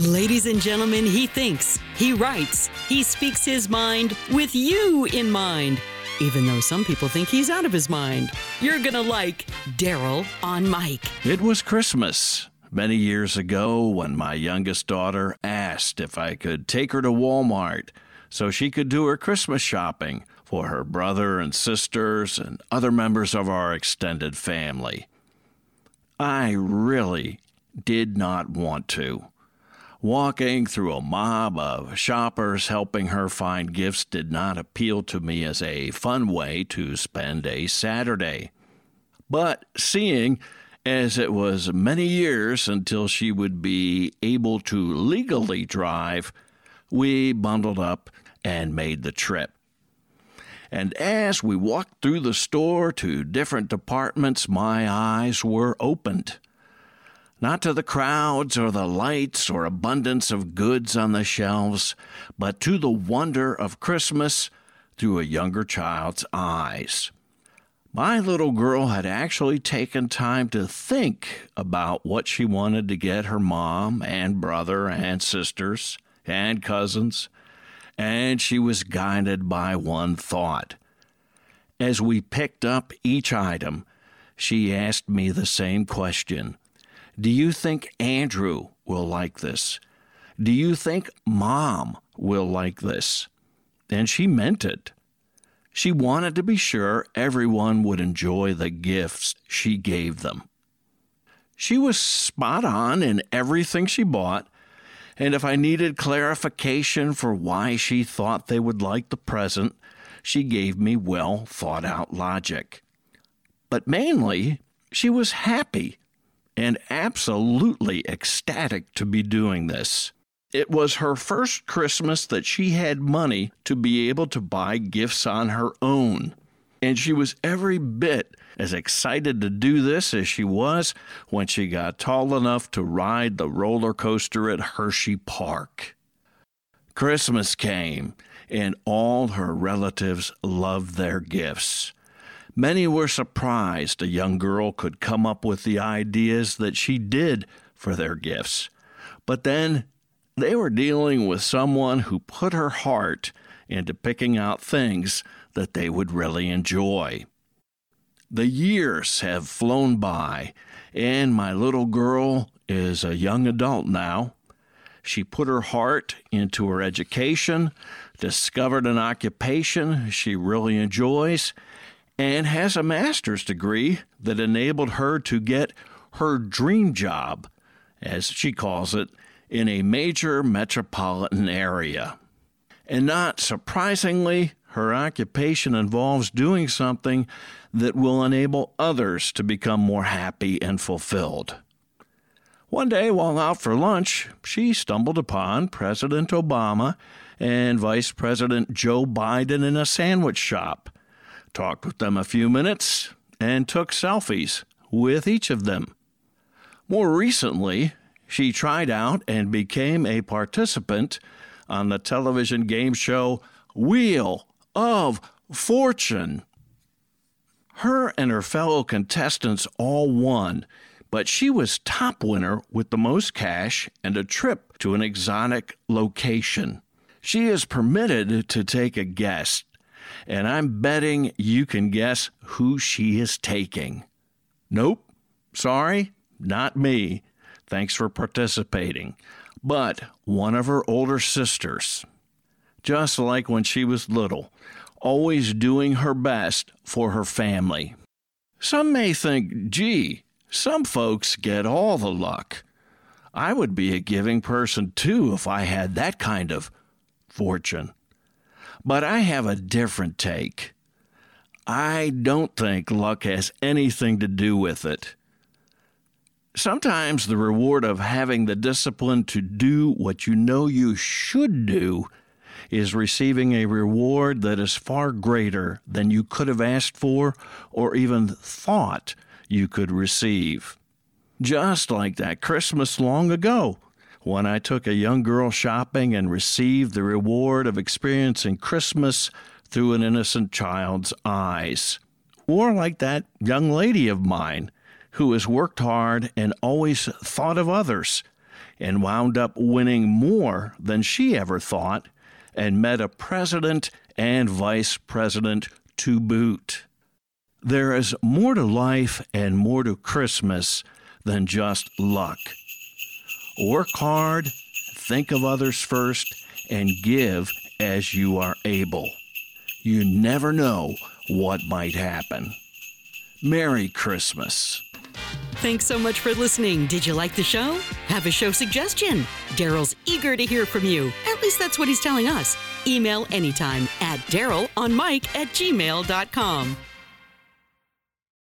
Ladies and gentlemen, he thinks, he writes, he speaks his mind with you in mind. Even though some people think he's out of his mind. You're gonna like Darrell on Mic. It was Christmas many years ago when my youngest daughter asked if I could take her to Walmart so she could do her Christmas shopping for her brother and sisters and other members of our extended family. I really did not want to. Walking through a mob of shoppers helping her find gifts did not appeal to me as a fun way to spend a Saturday. But seeing as it was many years until she would be able to legally drive, we bundled up and made the trip. And as we walked through the store to different departments, my eyes were opened not to the crowds or the lights or abundance of goods on the shelves, but to the wonder of Christmas through a younger child's eyes. My little girl had actually taken time to think about what she wanted to get her mom and brother and sisters and cousins, and she was guided by one thought. As we picked up each item, she asked me the same question do you think Andrew will like this? Do you think mom will like this? And she meant it. She wanted to be sure everyone would enjoy the gifts she gave them. She was spot on in everything she bought, and if I needed clarification for why she thought they would like the present, she gave me well thought out logic. But mainly, she was happy and absolutely ecstatic to be doing this. It was her first Christmas that she had money to be able to buy gifts on her own. And she was every bit as excited to do this as she was when she got tall enough to ride the roller coaster at Hershey Park. Christmas came, and all her relatives loved their gifts. Many were surprised a young girl could come up with the ideas that she did for their gifts. But then they were dealing with someone who put her heart into picking out things that they would really enjoy. The years have flown by, and my little girl is a young adult now. She put her heart into her education, discovered an occupation she really enjoys, and has a master's degree that enabled her to get her dream job, as she calls it, in a major metropolitan area. And not surprisingly, her occupation involves doing something that will enable others to become more happy and fulfilled. One day, while out for lunch, she stumbled upon President Obama and Vice President Joe Biden in a sandwich shop talked with them a few minutes, and took selfies with each of them. More recently, she tried out and became a participant on the television game show Wheel of Fortune. Her and her fellow contestants all won, but she was top winner with the most cash and a trip to an exotic location. She is permitted to take a guest and I'm betting you can guess who she is taking. Nope, sorry, not me. Thanks for participating. But one of her older sisters. Just like when she was little, always doing her best for her family. Some may think, gee, some folks get all the luck. I would be a giving person too if I had that kind of fortune. But I have a different take. I don't think luck has anything to do with it. Sometimes the reward of having the discipline to do what you know you should do is receiving a reward that is far greater than you could have asked for or even thought you could receive. Just like that Christmas long ago when I took a young girl shopping and received the reward of experiencing Christmas through an innocent child's eyes. Or like that young lady of mine who has worked hard and always thought of others and wound up winning more than she ever thought and met a president and vice president to boot. There is more to life and more to Christmas than just luck. Work hard, think of others first, and give as you are able. You never know what might happen. Merry Christmas. Thanks so much for listening. Did you like the show? Have a show suggestion? Darrell's eager to hear from you. At least that's what he's telling us. Email anytime at Darrell on Mic at gmail.com.